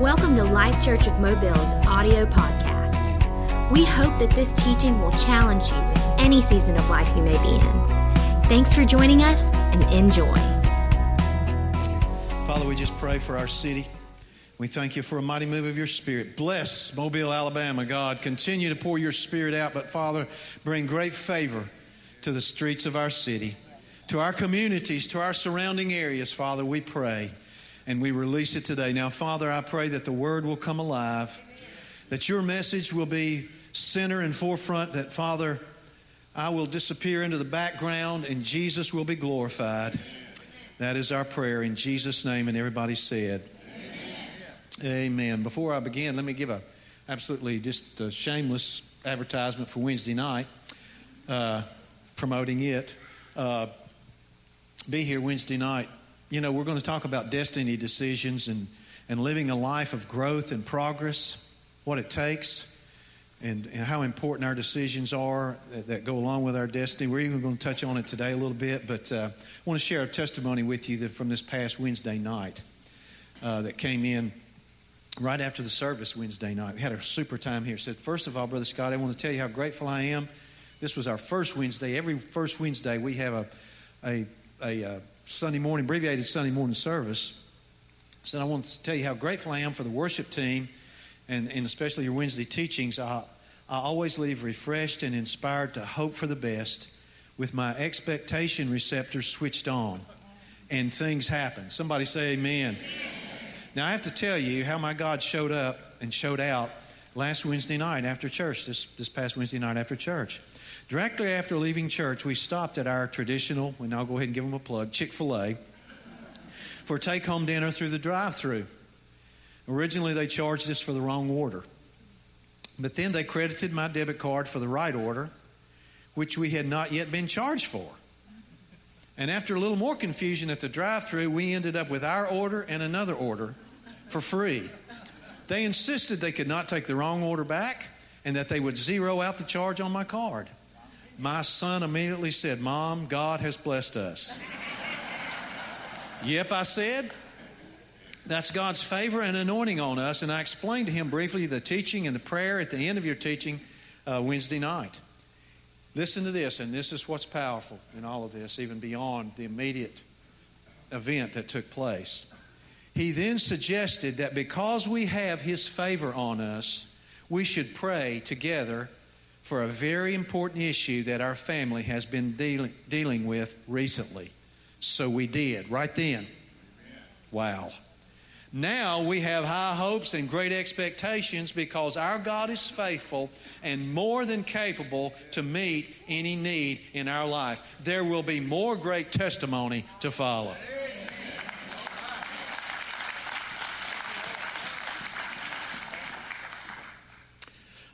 Welcome to Life Church of Mobile's audio podcast. We hope that this teaching will challenge you in any season of life you may be in. Thanks for joining us and enjoy. Father, we just pray for our city. We thank you for a mighty move of your spirit. Bless Mobile, Alabama, God. Continue to pour your spirit out, but Father, bring great favor to the streets of our city, to our communities, to our surrounding areas, Father, we pray. And we release it today. Now, Father, I pray that the word will come alive, that your message will be center and forefront, that, Father, I will disappear into the background and Jesus will be glorified. That is our prayer in Jesus' name. And everybody said, Amen. Before I begin, let me give a absolutely just a shameless advertisement for Wednesday night, uh, promoting it. Uh, be here Wednesday night. You know, we're going to talk about destiny decisions and, and living a life of growth and progress, what it takes, and, and how important our decisions are that, that, go along with our destiny. We're even going to touch on it today a little bit, but uh, I want to share a testimony with you that from this past Wednesday night uh, that came in right after the service Wednesday night. We had a super time here. said, first of all, Brother Scott, I want to tell you how grateful I am. This was our first Wednesday. Every first Wednesday, we have a, a, a, a uh, Sunday morning, abbreviated Sunday morning service. Said, I want to tell you how grateful I am for the worship team and, and especially your Wednesday teachings. I, I always leave refreshed and inspired to hope for the best with my expectation receptors switched on. And things happen. Somebody say amen. amen. Now, I have to tell you how my God showed up and showed out last Wednesday night after church, this, this past Wednesday night after church. Directly after leaving church, we stopped at our traditional, and I'll go ahead and give them a plug, Chick fil A, for take home dinner through the drive through. Originally, they charged us for the wrong order, but then they credited my debit card for the right order, which we had not yet been charged for. And after a little more confusion at the drive through, we ended up with our order and another order for free. They insisted they could not take the wrong order back and that they would zero out the charge on my card. My son immediately said, Mom, God has blessed us. yep, I said. That's God's favor and anointing on us. And I explained to him briefly the teaching and the prayer at the end of your teaching uh, Wednesday night. Listen to this, and this is what's powerful in all of this, even beyond the immediate event that took place. He then suggested that because we have His favor on us, we should pray together for a very important issue that our family has been dealing, dealing with recently. So we did, right then. Wow. Now we have high hopes and great expectations because our God is faithful and more than capable to meet any need in our life. There will be more great testimony to follow.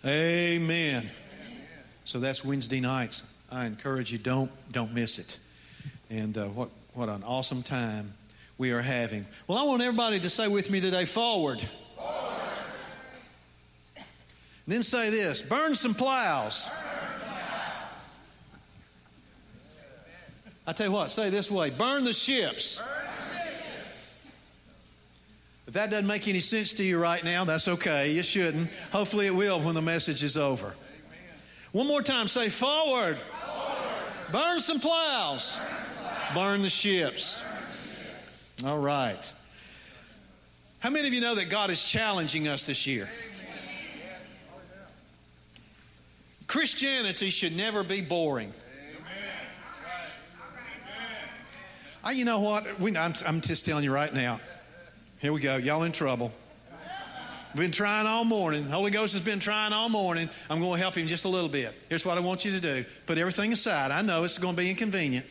Amen. So that's Wednesday nights. I encourage you don't don't miss it. And uh, what what an awesome time we are having. Well, I want everybody to say with me today, forward. forward. Then say this: burn some plows. I tell you what, say this way: burn the ships. Burn if that doesn't make any sense to you right now, that's okay. You shouldn't. Hopefully, it will when the message is over. Amen. One more time say forward. forward. Burn some plows. Burn, plows. Burn, the ships. Burn the ships. All right. How many of you know that God is challenging us this year? Christianity should never be boring. I, you know what? We, I'm, I'm just telling you right now. Here we go. Y'all in trouble. Been trying all morning. Holy Ghost has been trying all morning. I'm going to help him just a little bit. Here's what I want you to do put everything aside. I know it's going to be inconvenient.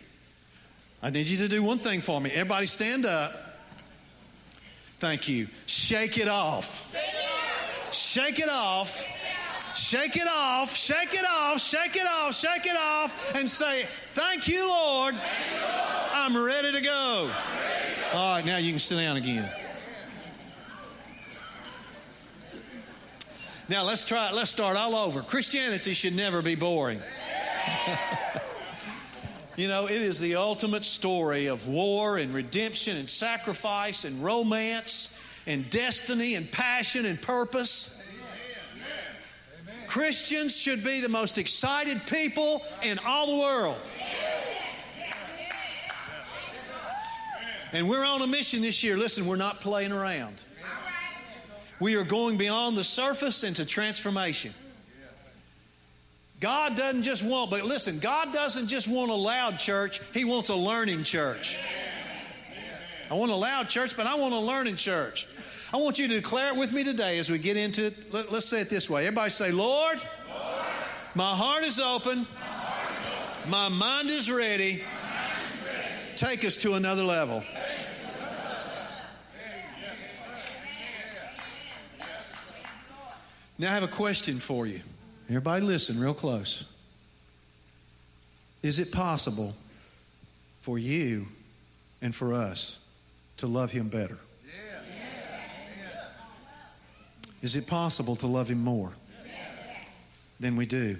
I need you to do one thing for me. Everybody stand up. Thank you. Shake it off. Shake it off. Shake it off. Shake it off. Shake it off. Shake it off. And say, Thank you, Lord. I'm ready to go. All right, now you can sit down again. Now let's try it. Let's start all over. Christianity should never be boring. you know, it is the ultimate story of war and redemption and sacrifice and romance and destiny and passion and purpose. Christians should be the most excited people in all the world. And we're on a mission this year. Listen, we're not playing around. We are going beyond the surface into transformation. God doesn't just want, but listen, God doesn't just want a loud church, He wants a learning church. I want a loud church, but I want a learning church. I want you to declare it with me today as we get into it. Let, us say it this way. Everybody say, Lord, Lord my, heart is open, my heart is open, my mind is ready. Mind is ready. Take us to another level. Now, I have a question for you. Everybody, listen real close. Is it possible for you and for us to love Him better? Is it possible to love Him more than we do?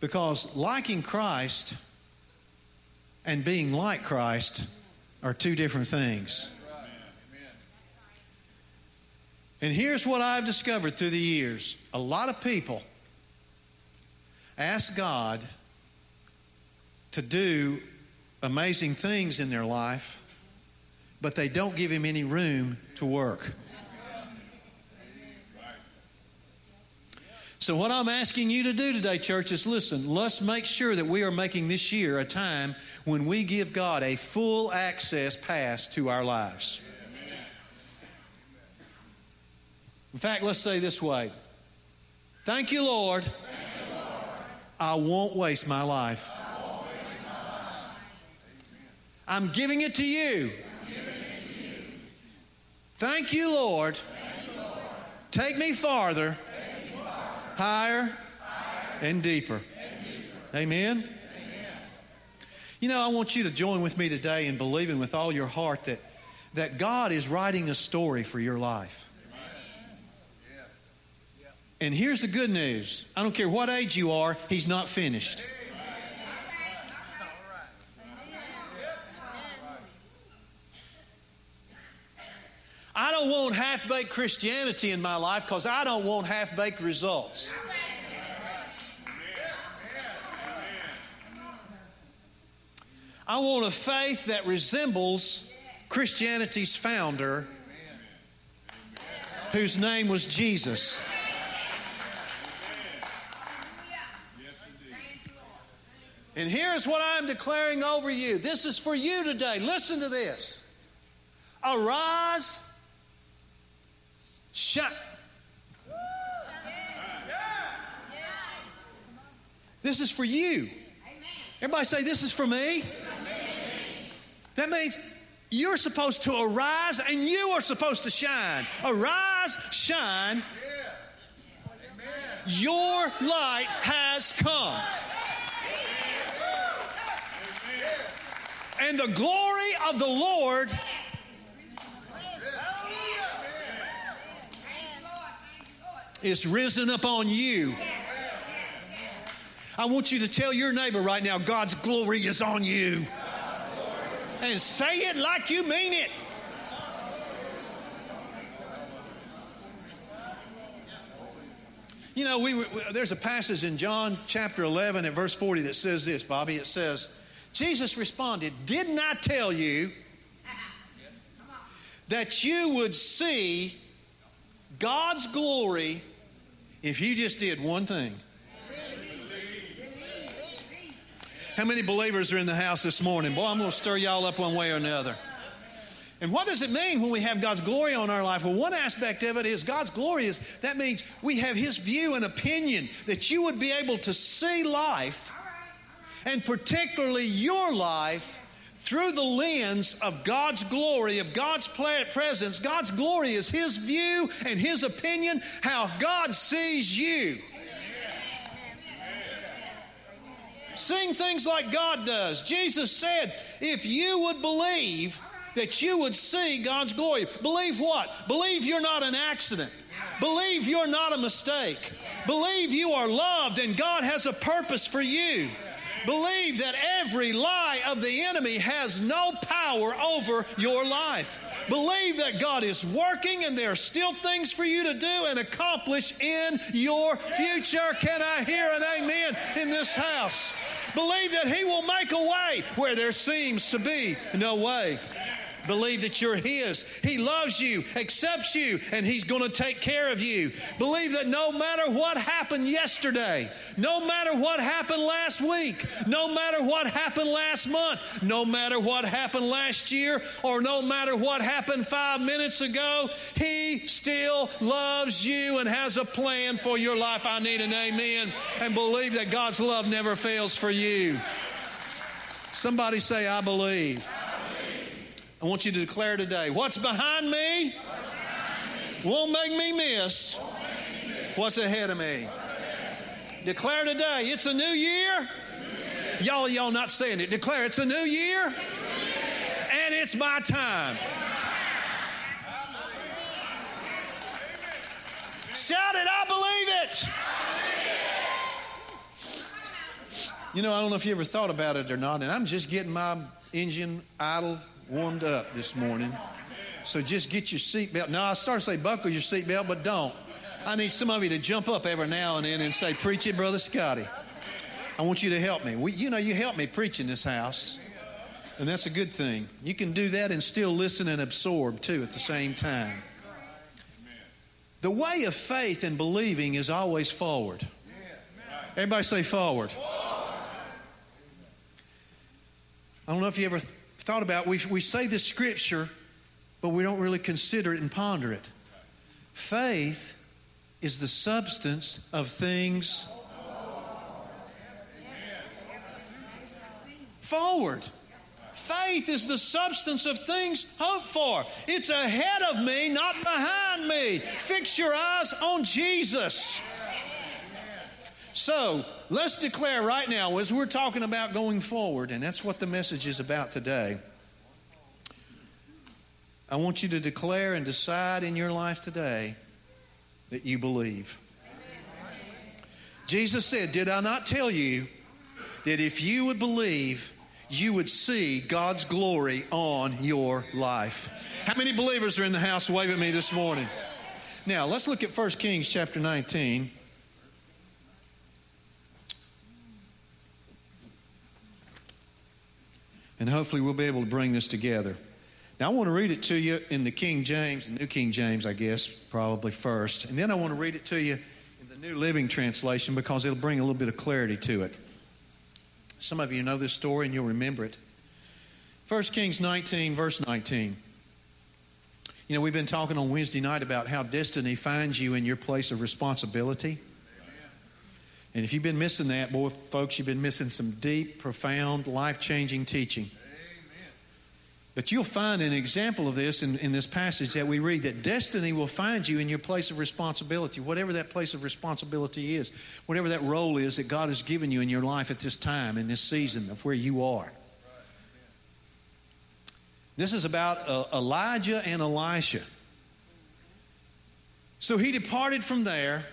Because liking Christ and being like Christ are two different things. And here's what I've discovered through the years a lot of people ask God to do amazing things in their life, but they don't give Him any room to work. So, what I'm asking you to do today, church, is listen, let's make sure that we are making this year a time when we give God a full access pass to our lives. In fact, let's say this way Thank you, Lord. Thank you, Lord. I won't waste my life. I'm giving it to you. Thank you, Lord. Take me farther. Higher, higher, and deeper. And deeper. Amen? Amen. You know, I want you to join with me today in believing with all your heart that, that God is writing a story for your life. And here's the good news I don't care what age you are, He's not finished. I don't want half baked Christianity in my life because I don't want half baked results. I want a faith that resembles Christianity's founder, whose name was Jesus. And here's what I'm declaring over you. This is for you today. Listen to this. Arise, shine. This is for you. Everybody say, This is for me. That means you're supposed to arise and you are supposed to shine. Arise, shine. Your light has come. And the glory of the Lord is risen upon you. I want you to tell your neighbor right now God's glory is on you. And say it like you mean it. You know, we, there's a passage in John chapter 11 at verse 40 that says this, Bobby. It says, Jesus responded, Didn't I tell you that you would see God's glory if you just did one thing? How many believers are in the house this morning? Boy, I'm going to stir y'all up one way or another. And what does it mean when we have God's glory on our life? Well, one aspect of it is God's glory is that means we have His view and opinion that you would be able to see life and particularly your life through the lens of God's glory, of God's presence. God's glory is His view and His opinion, how God sees you. Sing things like God does. Jesus said, if you would believe that you would see God's glory, believe what? Believe you're not an accident. Believe you're not a mistake. Believe you are loved and God has a purpose for you. Believe that every lie of the enemy has no power over your life. Believe that God is working and there are still things for you to do and accomplish in your future. Can I hear an amen in this house? Believe that He will make a way where there seems to be no way. Believe that you're His. He loves you, accepts you, and He's going to take care of you. Believe that no matter what happened yesterday, no matter what happened last week, no matter what happened last month, no matter what happened last year, or no matter what happened five minutes ago, He still loves you and has a plan for your life. I need an amen. And believe that God's love never fails for you. Somebody say, I believe. I want you to declare today what's behind me, won't make me miss what's ahead of me. Declare today it's a new year. Y'all, y'all not saying it. Declare it's a new year and it's my time. Shout it, I believe it. You know, I don't know if you ever thought about it or not, and I'm just getting my engine idle warmed up this morning. So just get your seatbelt. Now, I start to say buckle your seatbelt, but don't. I need some of you to jump up every now and then and say, Preach it, Brother Scotty. I want you to help me. We, you know, you help me preach in this house, and that's a good thing. You can do that and still listen and absorb too at the same time. The way of faith and believing is always forward. Everybody say forward. I don't know if you ever thought about, we, we say the scripture, but we don't really consider it and ponder it. Faith is the substance of things forward. Faith is the substance of things hoped for. It's ahead of me, not behind me. Fix your eyes on Jesus. So let's declare right now, as we're talking about going forward, and that's what the message is about today. I want you to declare and decide in your life today that you believe. Jesus said, Did I not tell you that if you would believe, you would see God's glory on your life? How many believers are in the house? Wave at me this morning. Now, let's look at 1 Kings chapter 19. And hopefully we'll be able to bring this together. Now, I want to read it to you in the King James, the New King James, I guess, probably first. And then I want to read it to you in the New Living Translation because it'll bring a little bit of clarity to it. Some of you know this story and you'll remember it. 1 Kings 19, verse 19. You know, we've been talking on Wednesday night about how destiny finds you in your place of responsibility. And if you've been missing that, boy, folks, you've been missing some deep, profound, life changing teaching. But you'll find an example of this in, in this passage that we read that destiny will find you in your place of responsibility, whatever that place of responsibility is, whatever that role is that God has given you in your life at this time, in this season of where you are. This is about uh, Elijah and Elisha. So he departed from there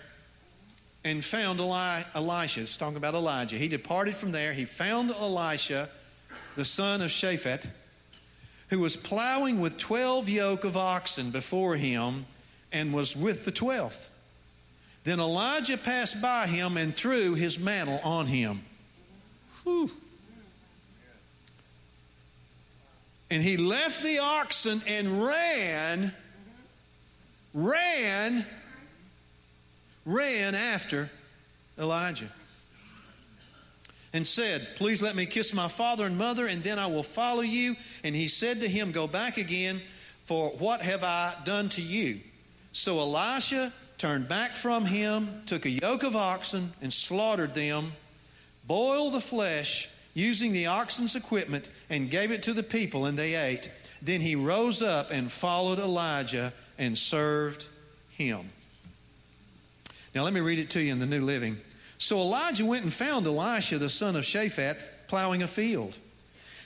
and found Eli- Elisha. It's talking about Elijah. He departed from there. He found Elisha, the son of Shaphat, who was plowing with 12 yoke of oxen before him and was with the 12th. Then Elijah passed by him and threw his mantle on him. Whew. And he left the oxen and ran, ran ran after Elijah and said, Please let me kiss my father and mother, and then I will follow you. And he said to him, Go back again, for what have I done to you? So Elisha turned back from him, took a yoke of oxen, and slaughtered them, boiled the flesh using the oxen's equipment, and gave it to the people, and they ate. Then he rose up and followed Elijah and served him. Now, let me read it to you in the New Living. So Elijah went and found Elisha, the son of Shaphat, plowing a field.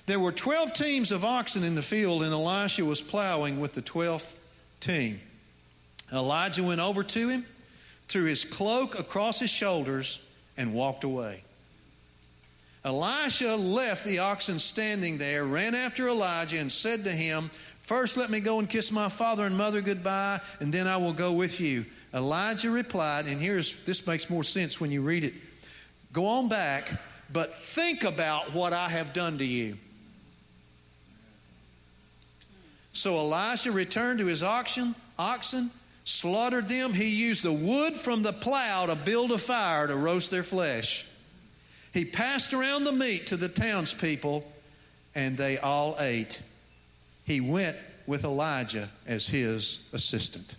There were 12 teams of oxen in the field, and Elisha was plowing with the 12th team. Elijah went over to him, threw his cloak across his shoulders, and walked away. Elisha left the oxen standing there, ran after Elijah, and said to him, First, let me go and kiss my father and mother goodbye, and then I will go with you. Elijah replied, and here's this makes more sense when you read it. Go on back, but think about what I have done to you. So Elisha returned to his oxen, oxen, slaughtered them. He used the wood from the plow to build a fire to roast their flesh. He passed around the meat to the townspeople, and they all ate. He went with Elijah as his assistant.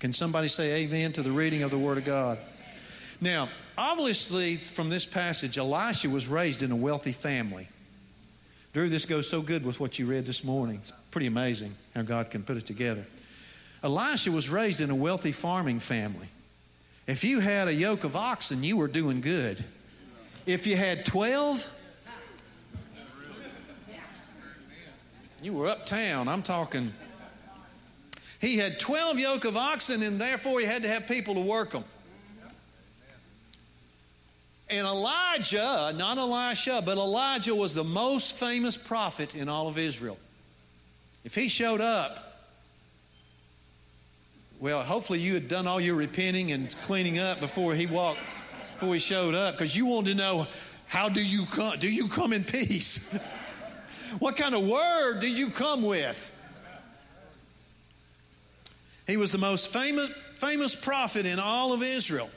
Can somebody say amen to the reading of the Word of God? Now, obviously, from this passage, Elisha was raised in a wealthy family. Drew, this goes so good with what you read this morning. It's pretty amazing how God can put it together. Elisha was raised in a wealthy farming family. If you had a yoke of oxen, you were doing good. If you had 12, you were uptown. I'm talking. He had 12 yoke of oxen, and therefore he had to have people to work them. And Elijah, not Elisha, but Elijah was the most famous prophet in all of Israel. If he showed up, well, hopefully you had done all your repenting and cleaning up before he walked, before he showed up, because you wanted to know how do you come? Do you come in peace? what kind of word do you come with? He was the most famous, famous prophet in all of Israel.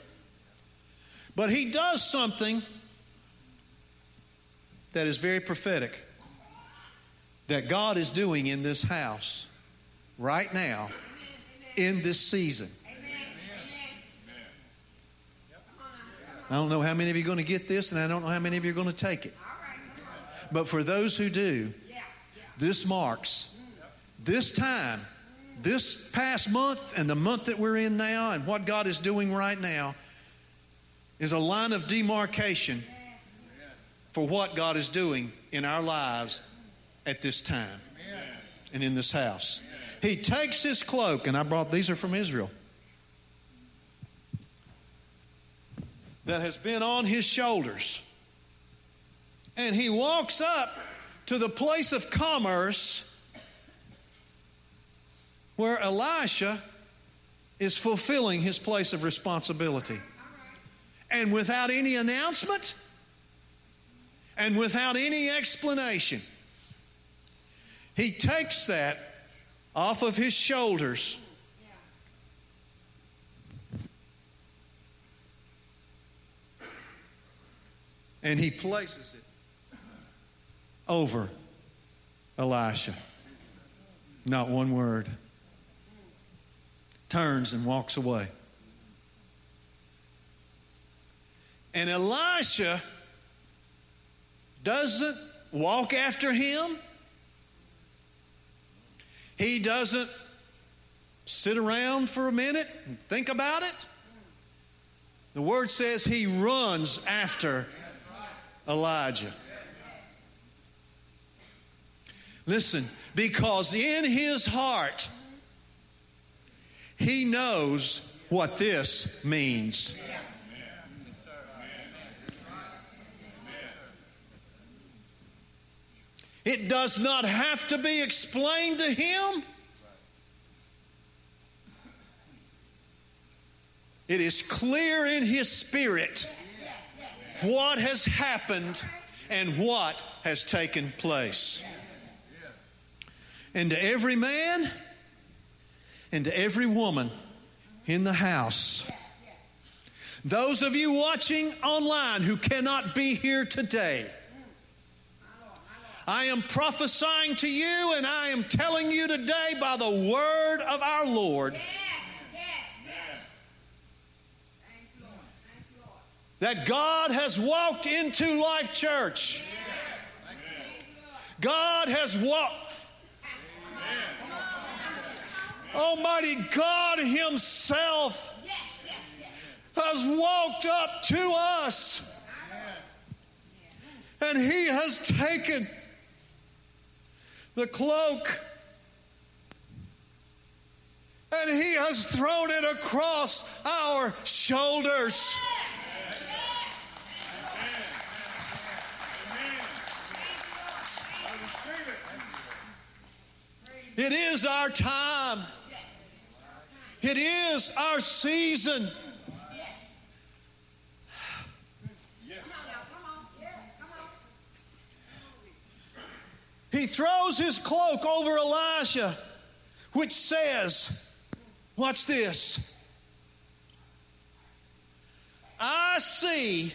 But he does something that is very prophetic that God is doing in this house right now in this season. I don't know how many of you are going to get this, and I don't know how many of you are going to take it. But for those who do, this marks this time, this past month, and the month that we're in now, and what God is doing right now is a line of demarcation for what God is doing in our lives at this time and in this house. He takes his cloak, and I brought these are from Israel, that has been on his shoulders. And he walks up to the place of commerce where Elisha is fulfilling his place of responsibility and without any announcement and without any explanation, he takes that off of his shoulders. And he places it over Elisha. Not one word. Turns and walks away. And Elisha doesn't walk after him. He doesn't sit around for a minute and think about it. The word says he runs after Elijah. Listen, because in his heart, he knows what this means. It does not have to be explained to him. It is clear in his spirit what has happened and what has taken place. And to every man and to every woman in the house, those of you watching online who cannot be here today, I am prophesying to you and I am telling you today by the word of our Lord that God has walked into Life Church. God has walked. Almighty God Himself has walked up to us and He has taken the cloak and He has thrown it across our shoulders. It is our time. It is our season. He throws his cloak over Elijah, which says, Watch this. I see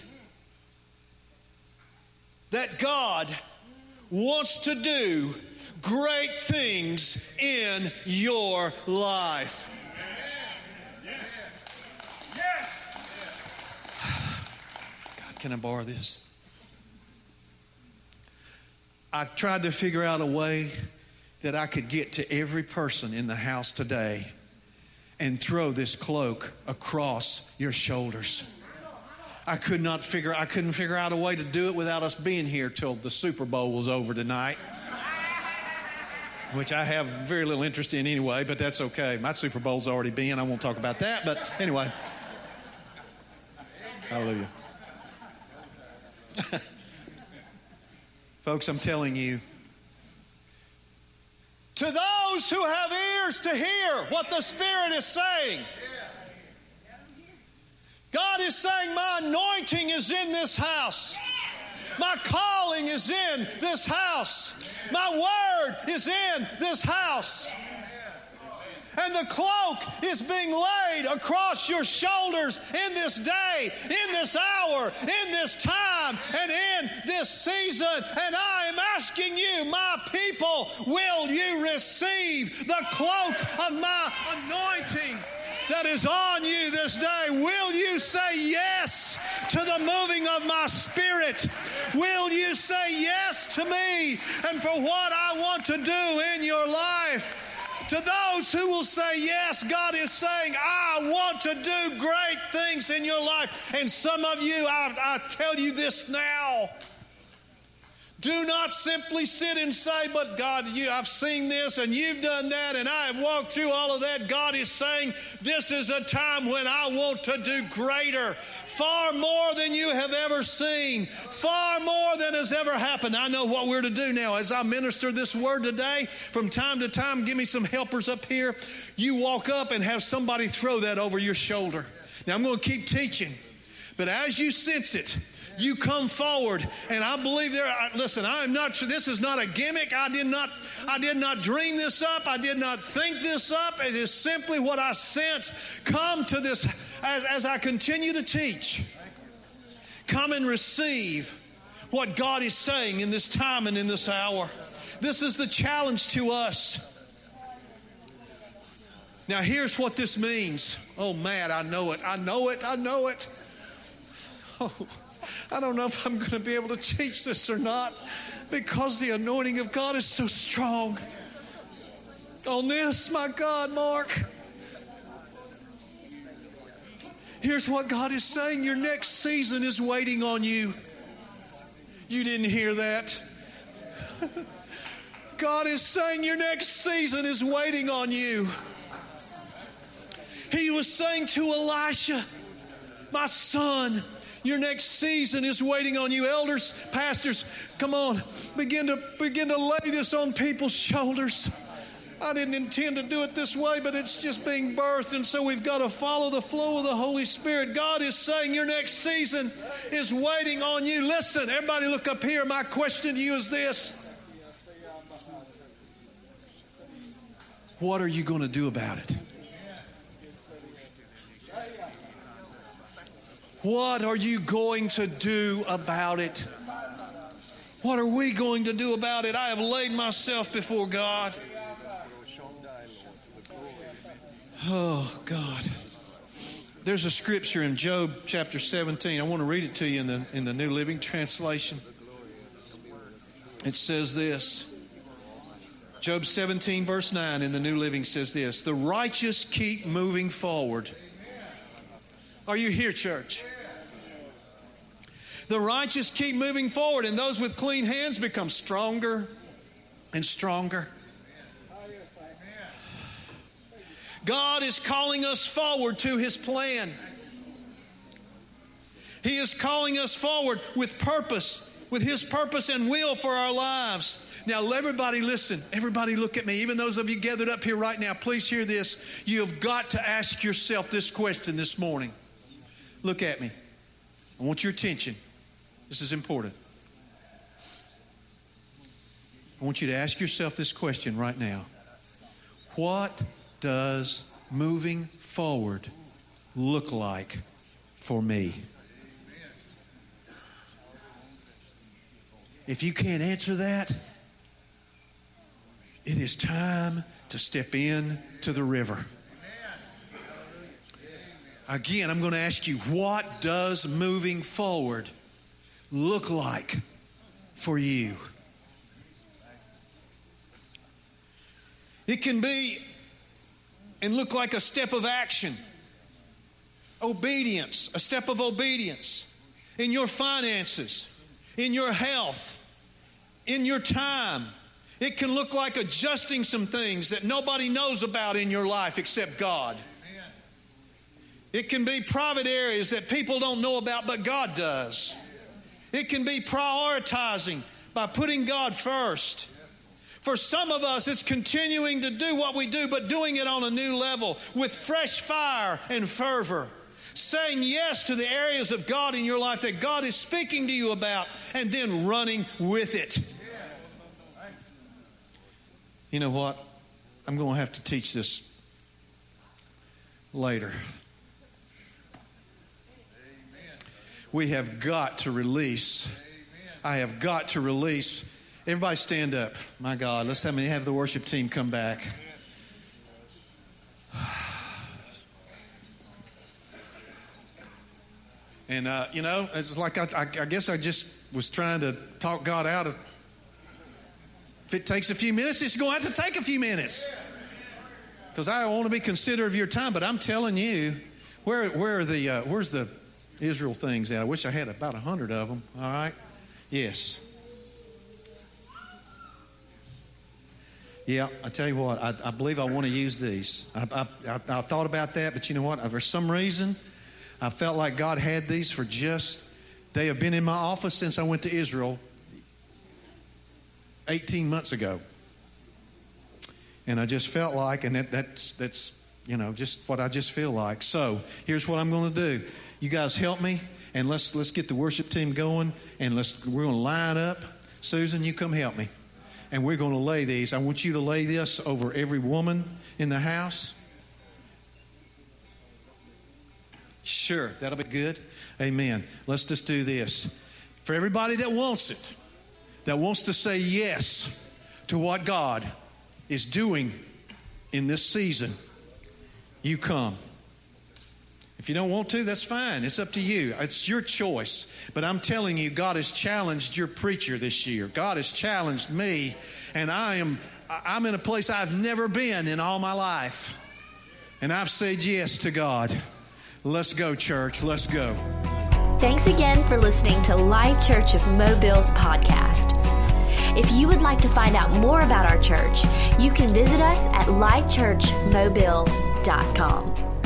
that God wants to do great things in your life. Can I borrow this? I tried to figure out a way that I could get to every person in the house today and throw this cloak across your shoulders. I could not figure I couldn't figure out a way to do it without us being here till the Super Bowl was over tonight. Which I have very little interest in anyway, but that's okay. My Super Bowl's already been. I won't talk about that, but anyway. Hallelujah. Folks, I'm telling you, to those who have ears to hear what the Spirit is saying, God is saying, My anointing is in this house. My calling is in this house. My word is in this house. And the cloak is being laid across your shoulders in this day, in this hour, in this time, and in this season. And I am asking you, my people, will you receive the cloak of my anointing? that is on you this day. Will you say yes to the moving of my spirit? Will you say yes to me and for what I want to do in your life? To those who will say yes, God is saying, I want to do great things in your life. And some of you, I, I tell you this now. Do not simply sit and say, But God, you, I've seen this and you've done that and I have walked through all of that. God is saying, This is a time when I want to do greater, far more than you have ever seen, far more than has ever happened. I know what we're to do now. As I minister this word today, from time to time, give me some helpers up here. You walk up and have somebody throw that over your shoulder. Now, I'm going to keep teaching, but as you sense it, you come forward and i believe there listen i am not this is not a gimmick. I did not i did not dream this up. I did not think this up. It is simply what i sense come to this as, as i continue to teach. Come and receive what god is saying in this time and in this hour. This is the challenge to us. Now here's what this means. Oh man i know it. I know it. I know it. Oh I don't know if I'm going to be able to teach this or not because the anointing of God is so strong. On this, my God, Mark. Here's what God is saying your next season is waiting on you. You didn't hear that. God is saying your next season is waiting on you. He was saying to Elisha, My son, your next season is waiting on you. Elders, pastors, come on. Begin to begin to lay this on people's shoulders. I didn't intend to do it this way, but it's just being birthed, and so we've got to follow the flow of the Holy Spirit. God is saying your next season is waiting on you. Listen, everybody, look up here. My question to you is this What are you going to do about it? What are you going to do about it? What are we going to do about it? I have laid myself before God. Oh, God. There's a scripture in Job chapter 17. I want to read it to you in the, in the New Living Translation. It says this Job 17, verse 9 in the New Living says this The righteous keep moving forward are you here, church? The righteous keep moving forward, and those with clean hands become stronger and stronger. God is calling us forward to His plan. He is calling us forward with purpose with His purpose and will for our lives. Now, everybody listen. Everybody look at me. Even those of you gathered up here right now, please hear this. You have got to ask yourself this question this morning. Look at me. I want your attention. This is important. I want you to ask yourself this question right now What does moving forward look like for me? If you can't answer that, it is time to step in to the river. Again, I'm going to ask you, what does moving forward look like for you? It can be and look like a step of action, obedience, a step of obedience in your finances, in your health, in your time. It can look like adjusting some things that nobody knows about in your life except God. It can be private areas that people don't know about, but God does. It can be prioritizing by putting God first. For some of us, it's continuing to do what we do, but doing it on a new level with fresh fire and fervor. Saying yes to the areas of God in your life that God is speaking to you about, and then running with it. You know what? I'm going to have to teach this later. We have got to release. I have got to release Everybody stand up. My God, let's have, have the worship team come back. And, uh, you know, it's like I, I, I, guess I just was trying to talk God out of. If it takes a few minutes, it's going to have to take a few minutes. Because I want to be considerate of your time, but I'm telling you, where, where are the, uh, where's the Israel things at? I wish I had about a hundred of them, all right? Yes. Yeah, I tell you what, I, I believe I want to use these. I, I, I, thought about that, but you know what? For some reason, I felt like God had these for just, they have been in my office since I went to Israel 18 months ago. And I just felt like, and that, that's, that's, you know, just what I just feel like. So here's what I'm going to do. You guys help me, and let's, let's get the worship team going, and let's, we're going to line up. Susan, you come help me and we're going to lay these. I want you to lay this over every woman in the house. Sure, that'll be good. Amen. Let's just do this. For everybody that wants it, that wants to say yes to what God is doing in this season, you come. If you don't want to, that's fine. It's up to you. It's your choice. But I'm telling you, God has challenged your preacher this year. God has challenged me, and I am I'm in a place I've never been in all my life. And I've said yes to God. Let's go, church. Let's go. Thanks again for listening to Life Church of Mobile's podcast. If you would like to find out more about our church, you can visit us at lifechurchmobile.com.